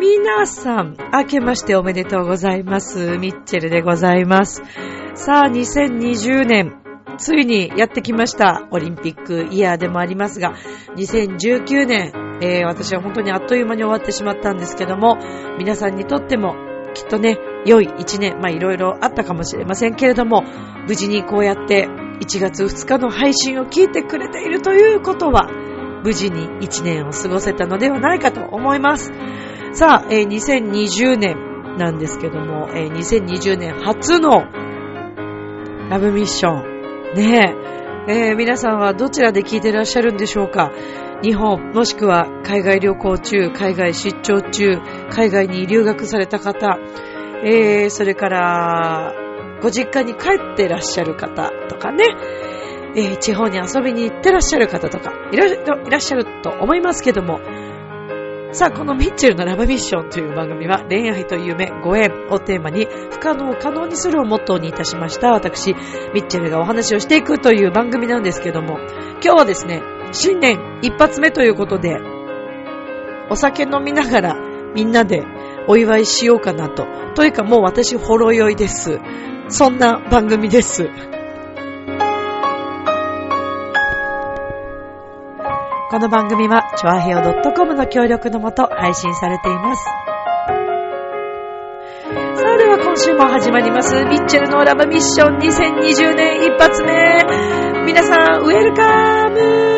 皆さん、明けましておめでとうございます。ミッチェルでございます。さあ、2020年、ついにやってきました。オリンピックイヤーでもありますが、2019年、えー私は本当にあっという間に終わってしまったんですけども、皆さんにとっても、きっとね、良い一年、まあいろいろあったかもしれませんけれども、無事にこうやって1月2日の配信を聞いてくれているということは、無事に1年を過ごせたのではないかと思います。さあ、えー2020年なんですけども、えー2020年初のラブミッション。ね。え、ー皆さんはどちらで聞いてらっしゃるんでしょうか？日本、もしくは海外旅行中、海外出張中、海外に留学された方、えー、それから、ご実家に帰ってらっしゃる方とかね、えー地方に遊びに行ってらっしゃる方とかいらいらっしゃると思いますけども、さあ、このミッチェルのラブミッションという番組は恋愛と夢、ご縁をテーマに不可能を可能にするをモットーにいたしました。私、ミッチェルがお話をしていくという番組なんですけども、今日はですね、新年一発目ということで、お酒飲みながらみんなでお祝いしようかなと。というかもう私ほろ酔いです。そんな番組です。この番組は、チョアヘオ .com の協力のもと配信されています。さあでは今週も始まります、ミッチェルのラブミッション2020年一発目。皆さん、ウェルカム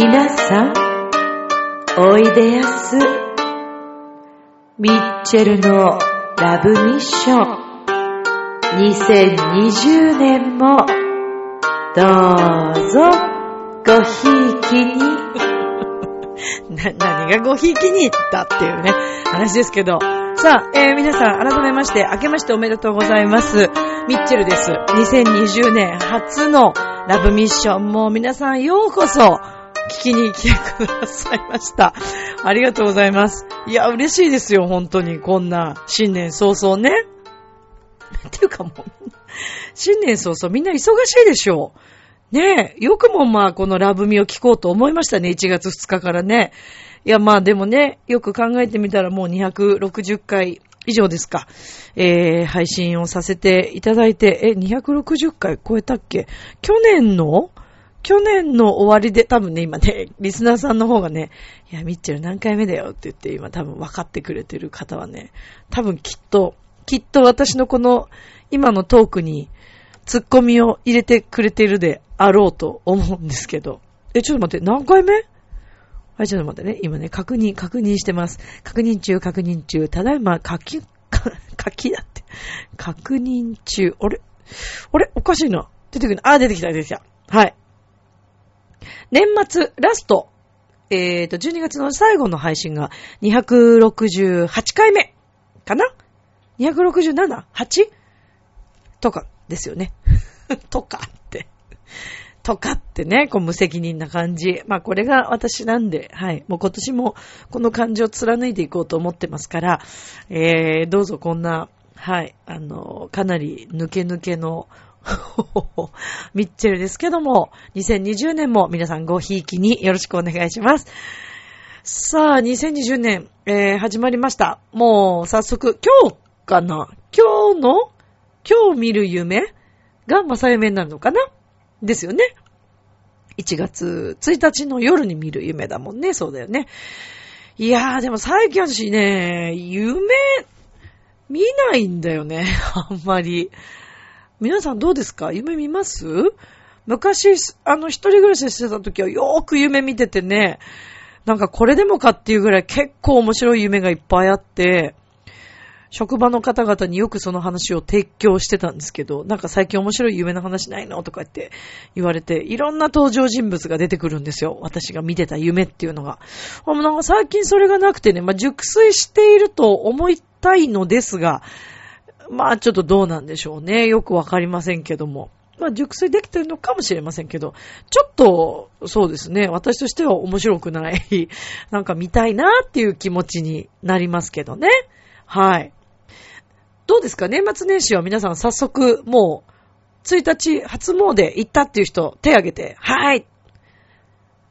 皆さん、おいでやす。ミッチェルのラブミッション。2020年も、どうぞ、ごひいきに。な、何がごひいきにだっていうね、話ですけど。さあ、えー、皆さん、改めまして、明けましておめでとうございます。ミッチェルです。2020年初のラブミッションもう皆さんようこそ、聞きに来てくださいました。ありがとうございます。いや、嬉しいですよ、本当に。こんな、新年早々ね。っていうかもう、新年早々みんな忙しいでしょう。ねえ、よくもまあこのラブミを聞こうと思いましたね、1月2日からね。いやまあでもね、よく考えてみたらもう260回以上ですか。えー、配信をさせていただいて、え、260回超えたっけ？去年の去年の終わりで多分ね、今ね、リスナーさんの方がね、いや、ミッチェル何回目だよって言って今多分分かってくれてる方はね、多分きっと、きっと私のこの今のトークにツッコミを入れてくれてるであろうと思うんですけど。え、ちょっと待って、何回目？はい、ちょっと待ってね。今ね、確認、確認してます。確認中、確認中。ただいま、書き、書きだって。確認中。あれ？あれ？おかしいな。出てくるあ、出てきた、出てきた。はい。年末、ラスト。えっ、と、12月の最後の配信が268回目かな ?267?8? とかですよね。とかって。とかってね、こう無責任な感じ。まあこれが私なんで、はい。もう今年もこの感じを貫いていこうと思ってますから、えー、どうぞこんな、はい、あの、かなり抜け抜けの、ミッチェルですけども、2020年も皆さんごひいきによろしくお願いします。さあ、2020年、えー、始まりました。もう早速、今日かな？今日の今日見る夢？が正夢になるのかな？ですよね。1月1日の夜に見る夢だもんね。そうだよね。いやー、でも最近私ね、夢、見ないんだよね。あんまり。皆さんどうですか？夢見ます？昔、あの、一人暮らししてた時はよーく夢見ててね、なんかこれでもかっていうぐらい結構面白い夢がいっぱいあって、職場の方々によくその話を提供してたんですけど、なんか最近面白い夢の話ないの？とかって言われて、いろんな登場人物が出てくるんですよ。私が見てた夢っていうのが。もうなんか最近それがなくてね、まあ、熟睡していると思いたいのですが、まあちょっとどうなんでしょうね。よくわかりませんけども。まあ、熟睡できてるのかもしれませんけど、ちょっと、そうですね、私としては面白くない、なんか見たいなっていう気持ちになりますけどね。はい。どうですか年末年始は皆さん早速、もう、1日初詣行ったっていう人、手挙げて、はい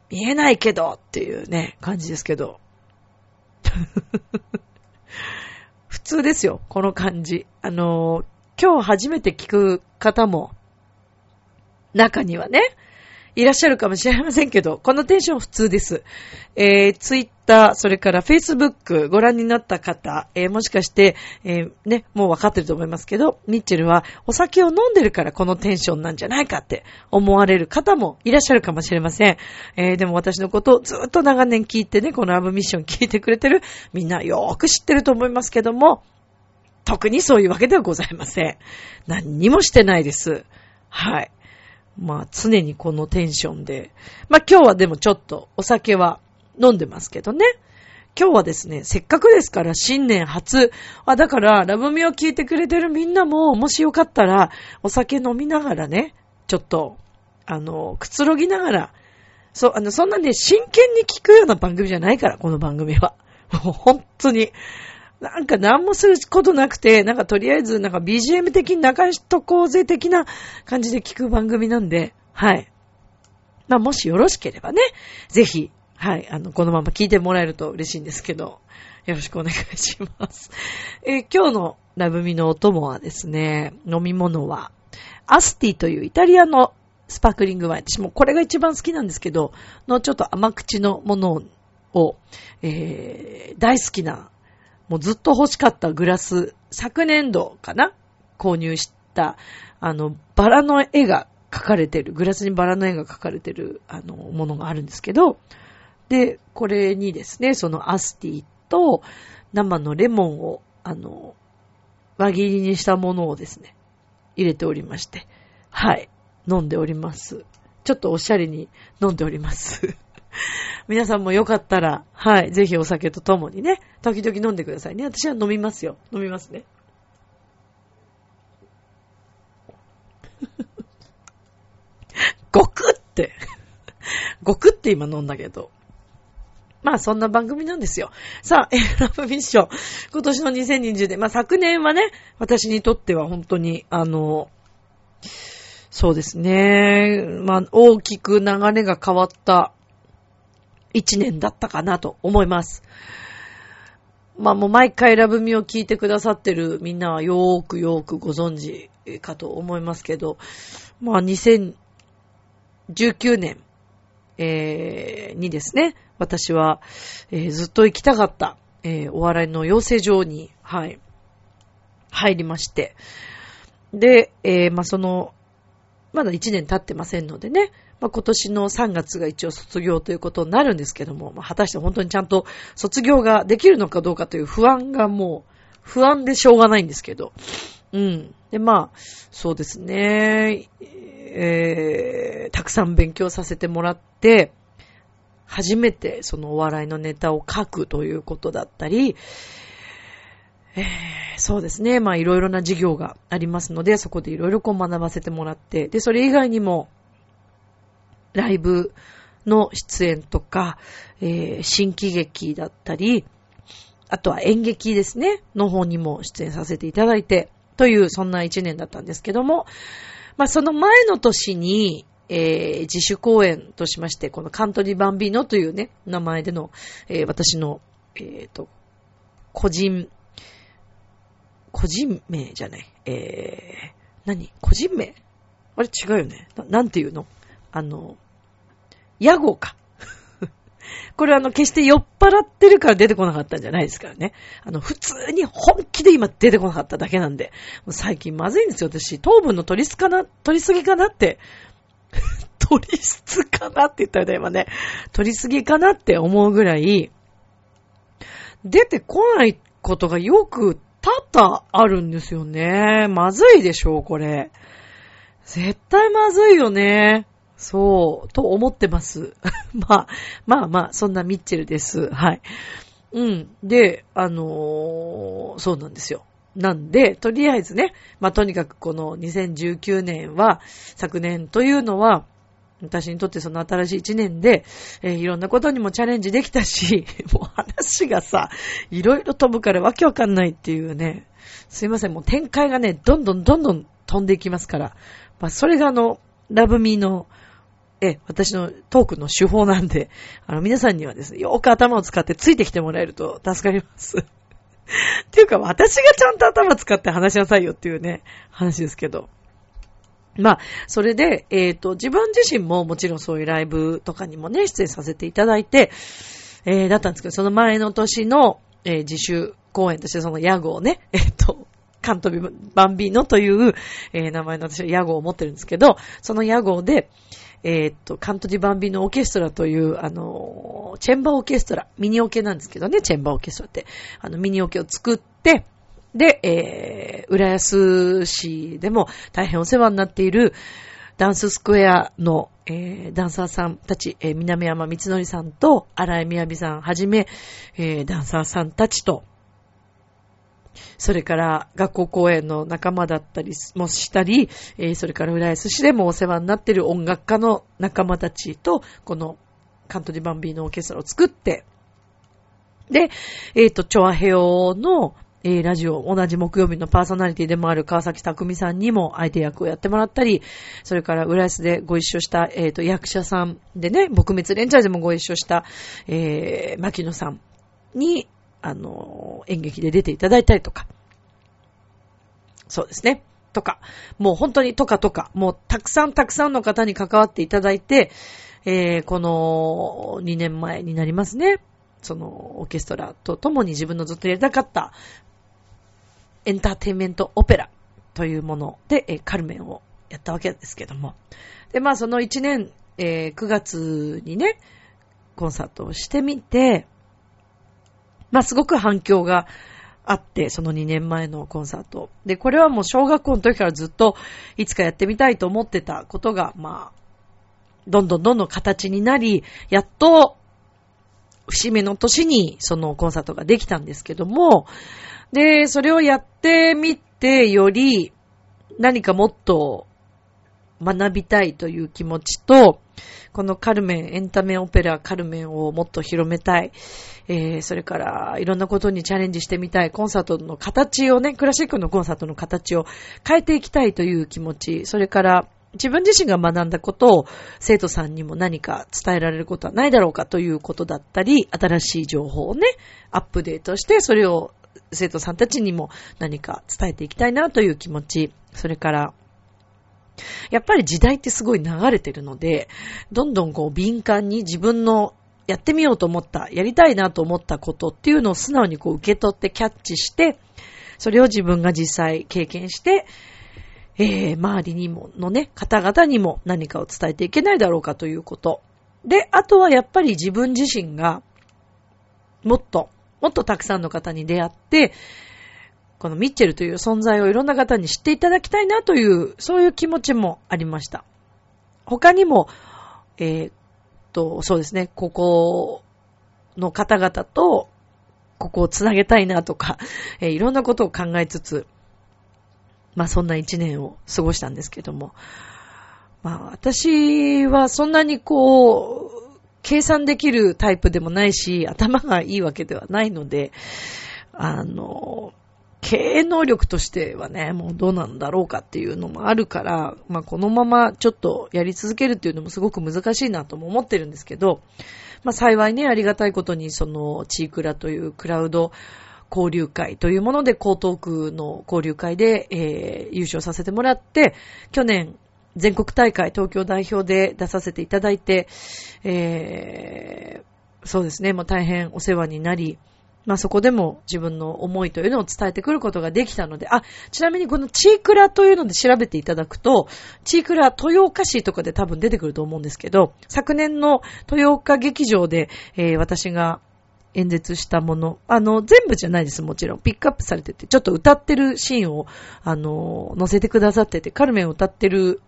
見えないけどっていうね、感じですけど。普通ですよ、この感じ。あの今日初めて聞く方も中にはね、いらっしゃるかもしれませんけど、このテンション普通です。えー、ツイッター、それからフェイスブックご覧になった方、えー、もしかして、えー、ね、もうわかってると思いますけど、ミッチェルはお酒を飲んでるからこのテンションなんじゃないかって思われる方もいらっしゃるかもしれません。えー、でも私のことをずっと長年聞いてね、このアブミッション聞いてくれてる、みんなよーく知ってると思いますけども、特にそういうわけではございません。何にもしてないです。はい。まあ常にこのテンションで。まあ今日はでもちょっとお酒は飲んでますけどね。今日はですね、せっかくですから新年初。あ、だからラブミを聞いてくれてるみんなも、もしよかったらお酒飲みながらね、ちょっと、あの、くつろぎながら、そう、あの、そんなね、真剣に聞くような番組じゃないから、この番組は。もう本当に。なんか何もすることなくて、なんかとりあえずなんか BGM 的に流しとこうぜ的な感じで聞く番組なんで、はい。まあもしよろしければね、ぜひ、はい、あの、このまま聞いてもらえると嬉しいんですけど、よろしくお願いします。えー、今日のラブミのお供はですね、飲み物は、アスティというイタリアのスパークリングワイン。私もこれが一番好きなんですけど、のちょっと甘口のものを、えー、大好きなもうずっと欲しかったグラス、昨年度かな？購入した、あの、バラの絵が描かれてる、グラスにバラの絵が描かれてる、あの、ものがあるんですけど、で、これにですね、そのアスティと生のレモンを、あの、輪切りにしたものをですね、入れておりまして、はい、飲んでおります。ちょっとおしゃれに飲んでおります。皆さんもよかったら、はい、ぜひお酒とともにね、時々飲んでくださいね。私は飲みますよ。飲みますね。ごくって。ごくって今飲んだけど。まあそんな番組なんですよ。さあ、えラブミッション。今年の2020年。まあ昨年はね、私にとっては本当に、あの、そうですね。まあ大きく流れが変わった一年だったかなと思います。まあもう毎回ラブミを聞いてくださってるみんなはよーくよーくご存知かと思いますけど、まあ2019年、えー、にですね、私は、えー、ずっと行きたかった、えー、お笑いの養成所に、はい、入りまして、で、えー、まあその、まだ1年経ってませんのでね、まあ、今年の3月が一応卒業ということになるんですけども、まあ、果たして本当にちゃんと卒業ができるのかどうかという不安がもう、不安でしょうがないんですけど。うん。で、まあ、そうですね。えー、たくさん勉強させてもらって、初めてそのお笑いのネタを書くということだったり、えー、そうですね。まあいろいろな授業がありますので、そこでいろいろこう学ばせてもらって、で、それ以外にも、ライブの出演とか、えー、新喜劇だったり、あとは演劇ですね、の方にも出演させていただいて、という、そんな一年だったんですけども、まあ、その前の年に、えー、自主公演としまして、このカントリーバンビーノというね、名前での、えー、私の、えっ、ー、と、個人、個人名じゃない、えー、何？個人名？あれ違うよねな。なんていうの？あの、屋号か。これあの、決して酔っ払ってるから出てこなかったんじゃないですからね。あの、普通に本気で今出てこなかっただけなんで。もう最近まずいんですよ、私。糖分の取りすかな、取りすぎかなって。取りすぎかなって言ったら今ね。取りすぎかなって思うぐらい、出てこないことがよく々あるんですよね。まずいでしょう、これ。絶対まずいよね。そう、と思ってます。まあ、まあまあ、そんなミッチェルです。はい。うん。で、あのー、そうなんですよ。なんで、とりあえずね、まあとにかくこの2019年は、昨年というのは、私にとってその新しい一年で、えー、いろんなことにもチャレンジできたし、もう話がさ、いろいろ飛ぶからわけわかんないっていうね、すいません、もう展開がね、どんどんどんどん飛んでいきますから、まあそれがあの、ラブミーのえ、私のトークの手法なんで、あの、皆さんにはですね、よく頭を使ってついてきてもらえると助かります。っていうか、私がちゃんと頭使って話しなさいよっていうね、話ですけど。まあ、それで、えっ、ー、と、自分自身ももちろんそういうライブとかにもね、出演させていただいて、えー、だったんですけど、その前の年の、えー、自主公演としてその屋号をね、えっ、ー、と、カントビバンビーノという、え、名前の私は屋号を持ってるんですけど、その屋号で、え、っと、カントディバンビのオーケストラという、あの、チェンバーオーケストラ、ミニオケなんですけどね、チェンバーオーケストラって、あの、ミニオケを作って、で、えー、浦安市でも大変お世話になっているダンススクエアの、えー、ダンサーさんたち、えー、南山光則さんと荒井みやびさんはじめ、えー、ダンサーさんたちと、それから学校公演の仲間だったりもしたり、えー、それから浦安市でもお世話になっている音楽家の仲間たちと、このカントリーバンビーのオーケストラを作って、で、えっ、ー、と、チョアヘオの、えー、ラジオ、同じ木曜日のパーソナリティでもある川崎匠さんにも相手役をやってもらったり、それから浦安でご一緒した、えっ、ー、と、役者さんでね、撲滅連チャーでもご一緒した、えー、牧野さんに、あの、演劇で出ていただいたりとか。そうですね。とか。もう本当にとかとか。もうたくさんたくさんの方に関わっていただいて、えー、この2年前になりますね。そのオーケストラと共に自分のずっとやりたかったエンターテインメントオペラというもので、えー、カルメンをやったわけですけども。で、まあその1年、えー、9月にね、コンサートをしてみて、まあ、すごく反響があって、その2年前のコンサート。で、これはもう小学校の時からずっといつかやってみたいと思ってたことが、まあ、どんどんどんどん形になり、やっと、節目の年にそのコンサートができたんですけども、で、それをやってみてより、何かもっと学びたいという気持ちと、このカルメン、エンタメオペラカルメンをもっと広めたい。えー、それからいろんなことにチャレンジしてみたい。コンサートの形をね、クラシックのコンサートの形を変えていきたいという気持ち。それから自分自身が学んだことを生徒さんにも何か伝えられることはないだろうかということだったり、新しい情報をね、アップデートして、それを生徒さんたちにも何か伝えていきたいなという気持ち。それから、やっぱり時代ってすごい流れてるので、どんどんこう敏感に自分のやってみようと思った、やりたいなと思ったことっていうのを素直にこう受け取ってキャッチして、それを自分が実際経験して、えー、周りにも、のね、方々にも何かを伝えていけないだろうかということ。で、あとはやっぱり自分自身が、もっと、もっとたくさんの方に出会って、このミッチェルという存在をいろんな方に知っていただきたいなという、そういう気持ちもありました。他にも、えー、っと、そうですね、ここの方々と、ここをつなげたいなとか、えー、いろんなことを考えつつ、まあそんな一年を過ごしたんですけども、まあ私はそんなにこう、計算できるタイプでもないし、頭がいいわけではないので、あの、経営能力としてはね、もうどうなんだろうかっていうのもあるから、まあこのままちょっとやり続けるっていうのもすごく難しいなとも思ってるんですけど、まあ幸いね、ありがたいことにそのチークラというクラウド交流会というもので江東区の交流会で、えー、優勝させてもらって、去年全国大会東京代表で出させていただいて、えー、そうですね、もう大変お世話になり、まあそこでも自分の思いというのを伝えてくることができたので、あ、ちなみにこのチークラというので調べていただくと、チークラ豊岡市とかで多分出てくると思うんですけど、昨年の豊岡劇場で、えー、私が、演説したもの、あの、全部じゃないです、もちろん。ピックアップされてて、ちょっと歌ってるシーンを、あの、載せてくださってて、カルメンを歌ってる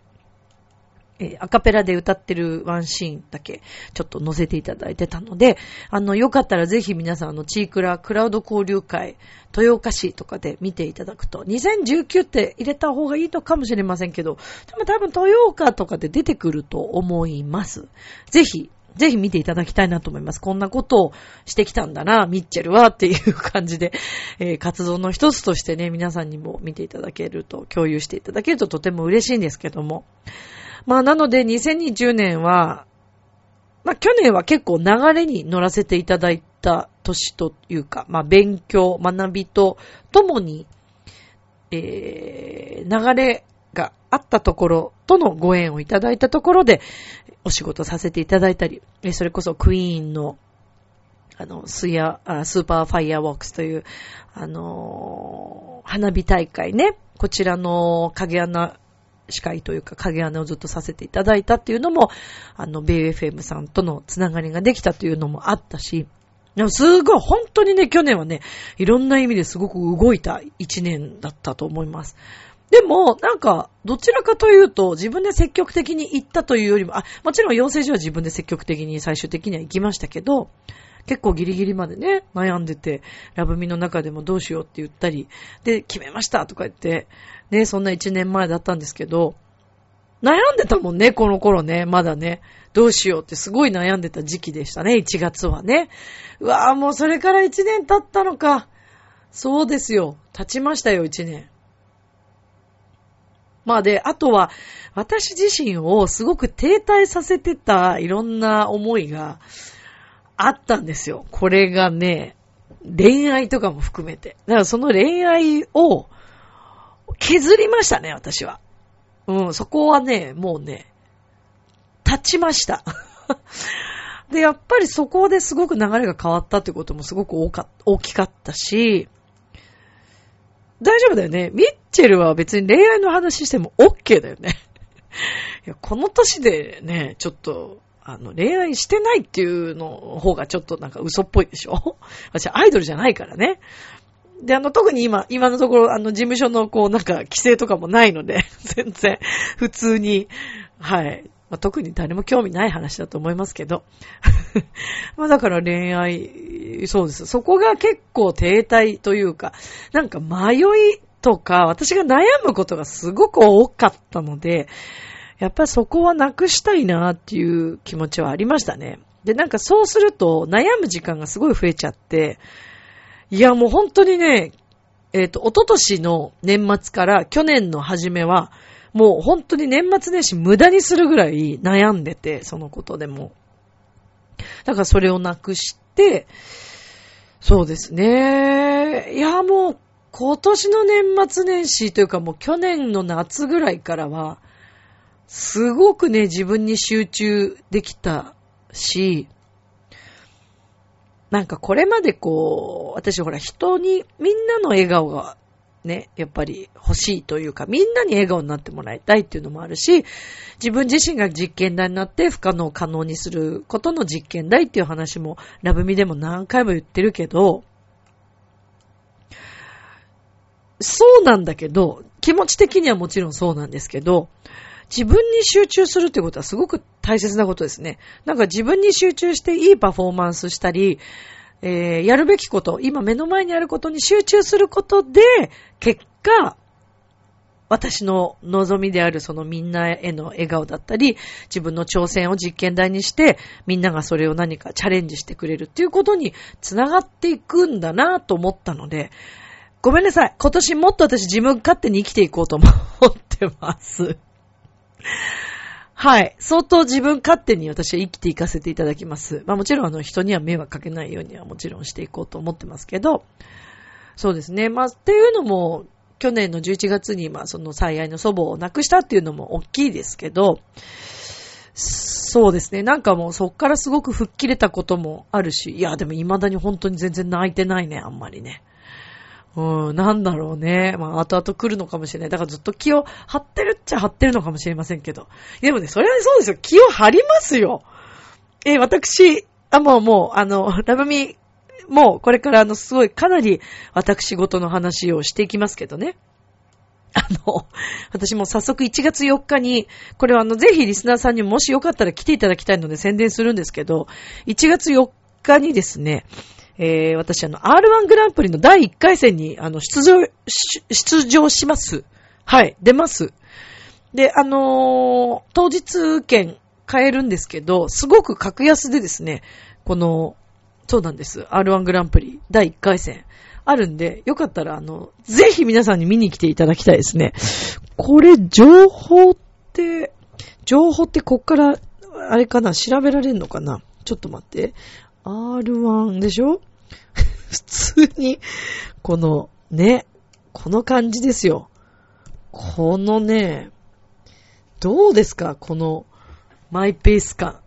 えー、アカペラで歌ってるワンシーンだけちょっと載せていただいてたので、あの、よかったらぜひ皆さん、あの、チークラクラウド交流会、豊岡市とかで見ていただくと、2019って入れた方がいいのかもしれませんけど、でも多分豊岡とかで出てくると思います。ぜひ、ぜひ見ていただきたいなと思います。こんなことをしてきたんだな、ミッチェルはっていう感じで、えー、活動の一つとしてね、皆さんにも見ていただけると、共有していただけるととても嬉しいんですけども。まあなので2020年は、まあ去年は結構流れに乗らせていただいた年というか、まあ勉強、学びとともに、えー、流れがあったところとのご縁をいただいたところで、お仕事させていただいたり、それこそクイーンの、あの、スヤ、スーパーファイアウォークスという、あのー、花火大会ね、こちらの影穴司会というか影穴をずっとさせていただいたっていうのも、あの、ベイ FM さんとのつながりができたというのもあったし、でもすごい、本当にね、去年はね、いろんな意味ですごく動いた一年だったと思います。でも、なんか、どちらかというと、自分で積極的に行ったというよりも、あ、もちろん養成所は自分で積極的に最終的には行きましたけど、結構ギリギリまでね、悩んでて、ラブミの中でもどうしようって言ったり、で、決めましたとか言って、ね、そんな一年前だったんですけど、悩んでたもんね、この頃ね、まだね。どうしようってすごい悩んでた時期でしたね、1月はね。うわぁ、もうそれから1年経ったのか。そうですよ。経ちましたよ、1年。まあで、あとは、私自身をすごく停滞させてたいろんな思いがあったんですよ。これがね、恋愛とかも含めて。だからその恋愛を、削りましたね、私は。うん、そこはね、もうね、立ちました。で、やっぱりそこですごく流れが変わったってこともすごく大か大きかったし、大丈夫だよね。ミッチェルは別に恋愛の話しても OK だよね。いや、この年でね、ちょっと、あの、恋愛してないっていうの方がちょっとなんか嘘っぽいでしょ？私アイドルじゃないからね。で、あの、特に今、今のところ、あの、事務所の、こう、なんか、規制とかもないので、全然、普通に、はい。まあ、特に誰も興味ない話だと思いますけど。まあ、だから恋愛、そうです。そこが結構停滞というか、なんか迷いとか、私が悩むことがすごく多かったので、やっぱりそこはなくしたいなっていう気持ちはありましたね。で、なんかそうすると悩む時間がすごい増えちゃって、いや、もう本当にね、えっ、ー、と、一昨年の年末から去年の初めは、もう本当に年末年始無駄にするぐらい悩んでて、そのことでも。だからそれをなくして、そうですね。いや、もう今年の年末年始というかもう去年の夏ぐらいからは、すごくね、自分に集中できたし、なんかこれまでこう、私ほら人に、みんなの笑顔がね、やっぱり欲しいというか、みんなに笑顔になってもらいたいっていうのもあるし、自分自身が実験台になって不可能を可能にすることの実験台っていう話も、ラブミでも何回も言ってるけど、そうなんだけど、気持ち的にはもちろんそうなんですけど、自分に集中するってことはすごく大切なことですね。なんか自分に集中していいパフォーマンスしたり、えー、やるべきこと、今目の前にあることに集中することで、結果、私の望みであるそのみんなへの笑顔だったり、自分の挑戦を実験台にして、みんながそれを何かチャレンジしてくれるっていうことにつながっていくんだなと思ったので、ごめんなさい。今年もっと私自分勝手に生きていこうと思ってます。はい。相当自分勝手に私は生きていかせていただきます。まあもちろんあの人には迷惑かけないようにはもちろんしていこうと思ってますけど、そうですね。まあっていうのも、去年の11月にまあその最愛の祖母を亡くしたっていうのも大きいですけど、そうですね。なんかもうそっからすごく吹っ切れたこともあるし、いやでも未だに本当に全然泣いてないね、あんまりね。うん、なんだろうね。まあ、後々来るのかもしれない。だからずっと気を張ってるっちゃ張ってるのかもしれませんけど。でもね、それはそうですよ。気を張りますよ。え、私、あ、もうもう、あの、ラブミもうこれからあの、すごいかなり私事の話をしていきますけどね。あの、私も早速1月4日に、これはあの、ぜひリスナーさんにもしよかったら来ていただきたいので宣伝するんですけど、1月4日にですね、えー、私あの、R1 グランプリの第1回戦に、あの、出場、出場します。はい、出ます。で、あのー、当日券買えるんですけど、すごく格安でですね、この、そうなんです。R1 グランプリ第1回戦あるんで、よかったら、あの、ぜひ皆さんに見に来ていただきたいですね。これ、情報って、情報ってこっから、あれかな、調べられるのかな？ちょっと待って。R1 でしょ？普通に、この、ね、この感じですよ。このね、どうですか？この、マイペース感。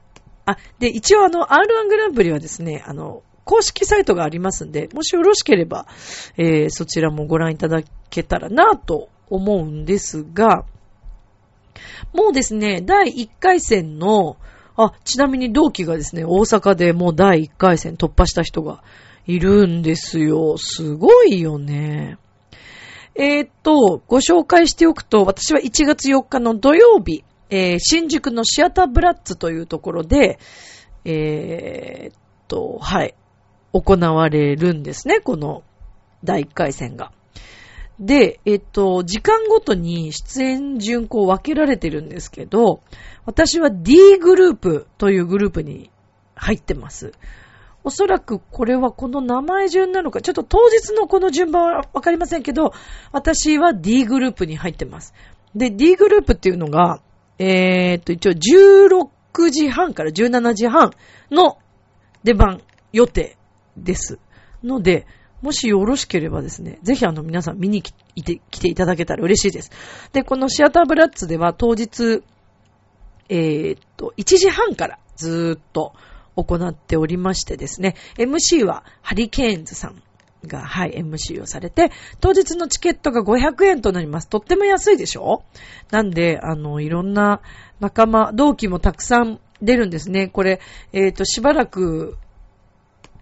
あ、で、一応あの、R1 グランプリはですね、あの、公式サイトがありますんで、もしよろしければ、えー、そちらもご覧いただけたらなと思うんですが、もうですね、第1回戦の、あ、ちなみに同期がですね、大阪でもう第1回戦突破した人がいるんですよ。すごいよね。えー、っと、ご紹介しておくと、私は1月4日の土曜日、えー、新宿のシアターブラッツというところで、えー、っと、はい、行われるんですね、この第1回戦が。で、えっと、時間ごとに出演順こう分けられてるんですけど、私は D グループというグループに入ってます。おそらくこれはこの名前順なのか、ちょっと当日のこの順番はわかりませんけど、私は D グループに入ってます。で、D グループっていうのが、えー、っと、一応16時半から17時半の出番予定です。ので、もしよろしければですね、ぜひあの皆さん見に来て来ていただけたら嬉しいです。で、このシアターブラッツでは当日、えー、っと、1時半からずーっと行っておりましてですね、MC はハリケーンズさんが、はい、MC をされて、当日のチケットが500円となります。とっても安いでしょ？なんで、あの、いろんな仲間、同期もたくさん出るんですね。これ、えっ、ー、と、しばらく、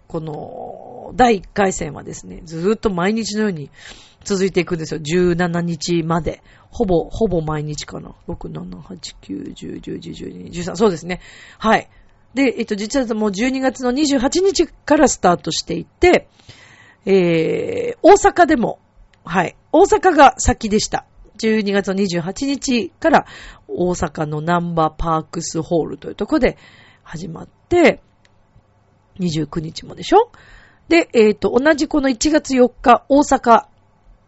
この、第1回戦はですね、ずーっと毎日のように続いていくんですよ。17日まで。ほぼ、ほぼ毎日かな。6、7、8、9、10、11、12、13。そうですね。はい。で、えっと、実はもう12月の28日からスタートしていて、えー、大阪でも、はい、大阪が先でした。12月の28日から大阪のナンバーパークスホールというところで始まって、29日もでしょ？で、えっ、ー、と、同じこの1月4日、大阪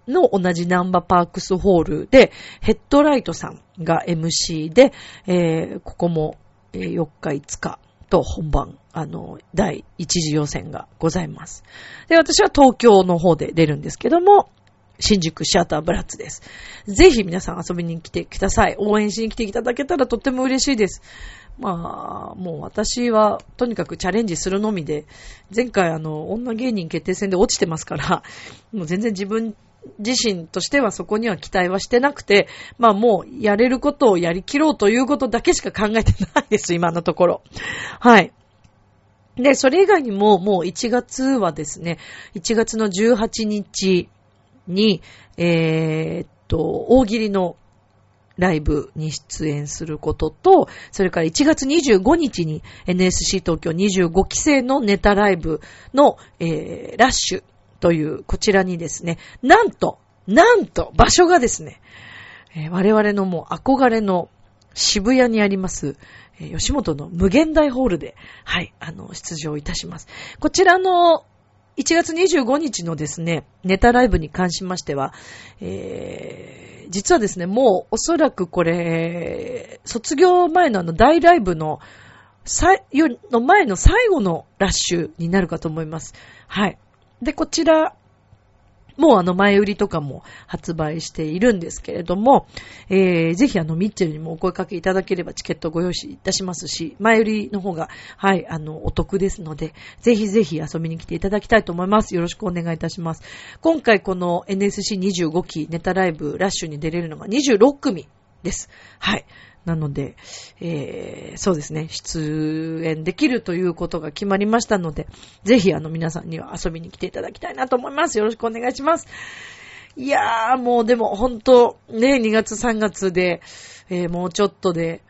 の同じナンバーパークスホールで、ヘッドライトさんが MC で、えー、ここも4日5日と本番、あの、第一次予選がございます。で、私は東京の方で出るんですけども、新宿シアターブラッツです。ぜひ皆さん遊びに来てください。応援しに来ていただけたらとっても嬉しいです。まあ、もう私はとにかくチャレンジするのみで、前回あの、女芸人決定戦で落ちてますから、もう全然自分自身としてはそこには期待はしてなくて、まあもうやれることをやりきろうということだけしか考えてないです、今のところ。はい。で、それ以外にももう1月はですね、1月の18日に、えー、っと、大喜利のライブに出演することと、それから1月25日に NSC 東京25期生のネタライブの、えー、ラッシュという、こちらにですね、なんと、なんと、場所がですね、えー、我々のもう憧れの渋谷にあります、吉本の無限大ホールで、はい、あの、出場いたします。こちらの、1月25日のですね、ネタライブに関しましては、えー、実はですね、もうおそらくこれ、卒業前のあの大ライブの、さよの前の最後のラッシュになるかと思います。はい。で、こちら、もうあの前売りとかも発売しているんですけれども、えー、ぜひあのミッチェルにもお声かけいただければチケットご用意いたしますし、前売りの方が、はい、あの、お得ですので、ぜひぜひ遊びに来ていただきたいと思います。よろしくお願いいたします。今回この NSC25 期ネタライブラッシュに出れるのが26組です。はい。なので、えー、そうですね、出演できるということが決まりましたので、ぜひあの皆さんには遊びに来ていただきたいなと思います。よろしくお願いします。いやー、もうでも本当ね、2月3月で、えー、もうちょっとで、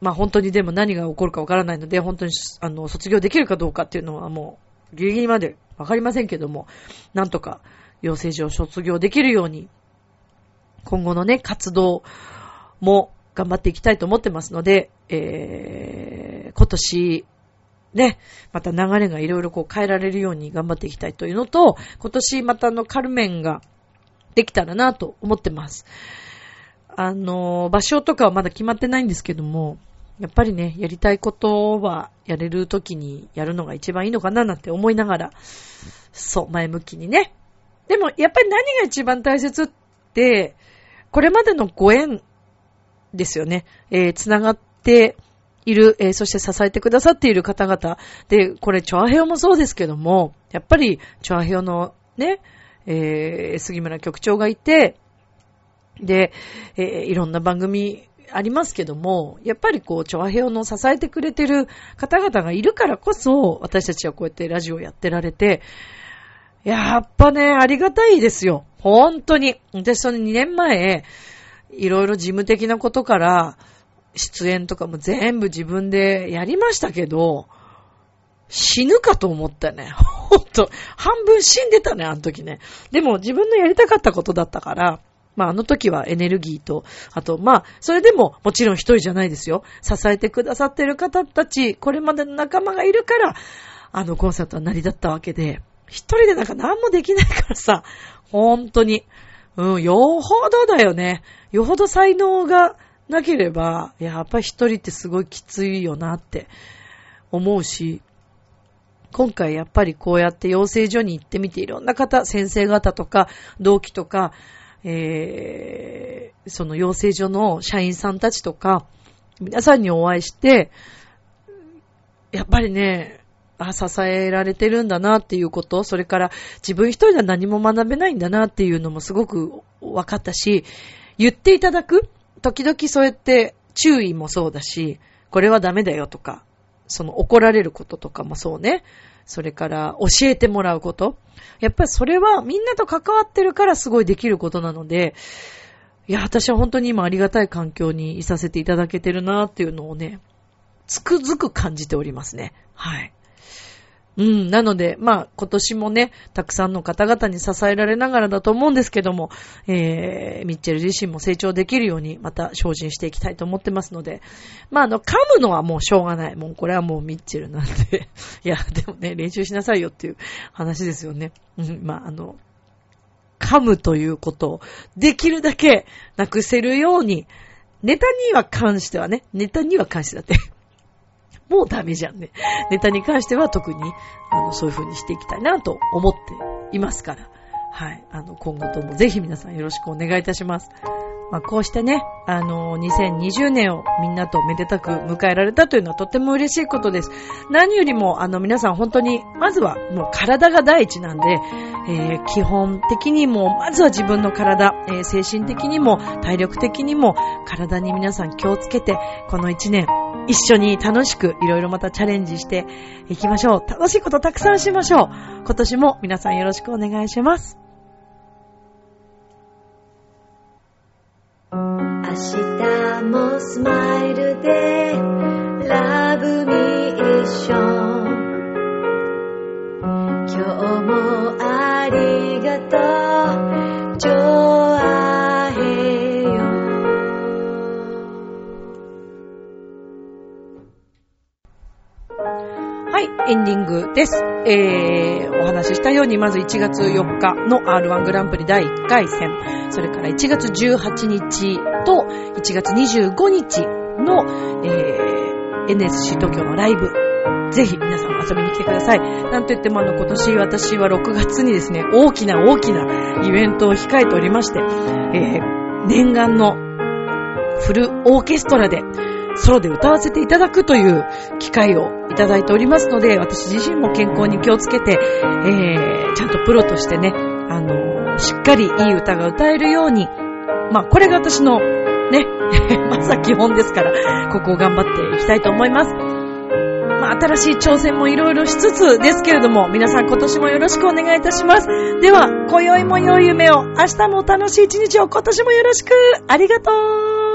まあ本当にでも何が起こるかわからないので、本当にあの卒業できるかどうかっていうのはもうギリギリまでわかりませんけども、なんとか養成所を卒業できるように、今後のね、活動も頑張っていきたいと思ってますので、えー、今年、ね、また流れがいろいろこう変えられるように頑張っていきたいというのと、今年またのカルメンができたらなと思ってます。あの、場所とかはまだ決まってないんですけども、やっぱりね、やりたいことはやれる時にやるのが一番いいのかななんて思いながら、そう、前向きにね。でも、やっぱり何が一番大切って、これまでのご縁ですよね。えー、つながっている、えー、そして支えてくださっている方々。で、これ、チョアヘオもそうですけども、やっぱり、チョアヘオのね、えー、杉村局長がいて、で、えー、いろんな番組ありますけども、やっぱりこう、チョアヘオの支えてくれてる方々がいるからこそ、私たちはこうやってラジオやってられて、やっぱね、ありがたいですよ。本当に。私その2年前、いろいろ事務的なことから、出演とかも全部自分でやりましたけど、死ぬかと思ったね。ほんと。半分死んでたね、あの時ね。でも自分のやりたかったことだったから、まああの時はエネルギーと、あとまあ、それでももちろん一人じゃないですよ。支えてくださってる方たち、これまでの仲間がいるから、あのコンサートは成り立ったわけで、一人でなんか何もできないからさ、本当に。うん、よほどだよね。よほど才能がなければ、やっぱ一人ってすごいきついよなって思うし、今回やっぱりこうやって養成所に行ってみていろんな方、先生方とか、同期とか、えー、その養成所の社員さんたちとか、皆さんにお会いして、やっぱりね、あ、支えられてるんだなっていうこと、それから自分一人では何も学べないんだなっていうのもすごく分かったし、言っていただく時々そうやって注意もそうだし、これはダメだよとか、その怒られることとかもそうね。それから教えてもらうこと。やっぱりそれはみんなと関わってるからすごいできることなので、いや、私は本当に今ありがたい環境にいさせていただけてるなっていうのをね、つくづく感じておりますね。はい。うん。なので、まあ、今年もね、たくさんの方々に支えられながらだと思うんですけども、えー、ミッチェル自身も成長できるように、また精進していきたいと思ってますので、まあ、あの、噛むのはもうしょうがない。もう、これはもうミッチェルなんで いや、でもね、練習しなさいよっていう話ですよね。うん、まあ、あの、噛むということを、できるだけなくせるように、ネタには関してはね、ネタには関してだってもうダメじゃんね。ネタに関しては特に、あの、そういう風にしていきたいなと思っていますから。はい。あの、今後ともぜひ皆さんよろしくお願いいたします。まあ、こうしてね、あの、2020年をみんなとめでたく迎えられたというのはとっても嬉しいことです。何よりも、あの、皆さん本当に、まずはもう体が第一なんで、えー、基本的にも、まずは自分の体、えー、精神的にも、体力的にも、体に皆さん気をつけて、この一年、一緒に楽しくいろいろまたチャレンジしていきましょう。楽しいことたくさんしましょう。今年も皆さんよろしくお願いします。明日もスマイルでラブミーション今日もあエンディングです。えー、お話ししたように、まず1月4日の R1 グランプリ第1回戦、それから1月18日と1月25日の、えー、NSC 東京のライブ、ぜひ皆さん遊びに来てください。なんといってもあの今年私は6月にですね、大きな大きなイベントを控えておりまして、えー、念願のフルオーケストラでソロで歌わせていただくという機会をいただいておりますので、私自身も健康に気をつけて、えー、ちゃんとプロとしてね、あのー、しっかりいい歌が歌えるように、まあ、これが私のね、まずは基本ですから、ここを頑張っていきたいと思います。まあ、新しい挑戦もいろいろしつつですけれども、皆さん今年もよろしくお願いいたします。では、今宵も良い夢を、明日も楽しい一日を今年もよろしく、ありがとう